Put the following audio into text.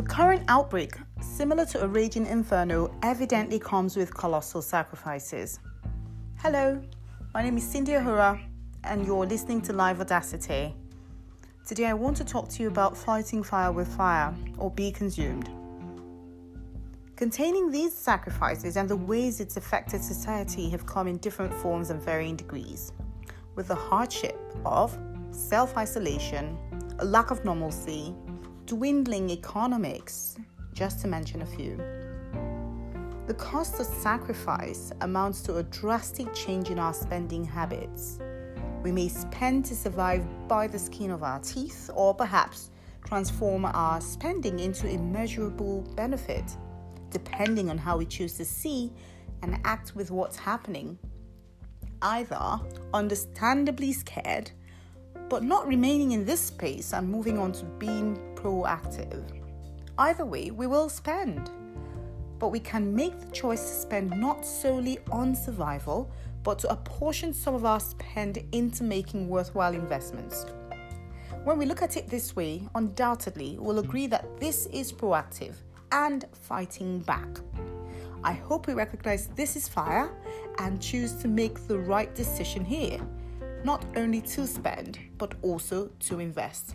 The current outbreak, similar to a raging inferno, evidently comes with colossal sacrifices. Hello, my name is Cindy Ahura, and you're listening to Live Audacity. Today, I want to talk to you about fighting fire with fire, or be consumed. Containing these sacrifices and the ways it's affected society have come in different forms and varying degrees, with the hardship of self isolation, a lack of normalcy, dwindling economics, just to mention a few. The cost of sacrifice amounts to a drastic change in our spending habits. We may spend to survive by the skin of our teeth, or perhaps transform our spending into immeasurable benefit, depending on how we choose to see and act with what's happening. Either understandably scared but not remaining in this space and moving on to being proactive. Either way, we will spend. But we can make the choice to spend not solely on survival, but to apportion some of our spend into making worthwhile investments. When we look at it this way, undoubtedly we'll agree that this is proactive and fighting back. I hope we recognize this is fire and choose to make the right decision here not only to spend, but also to invest.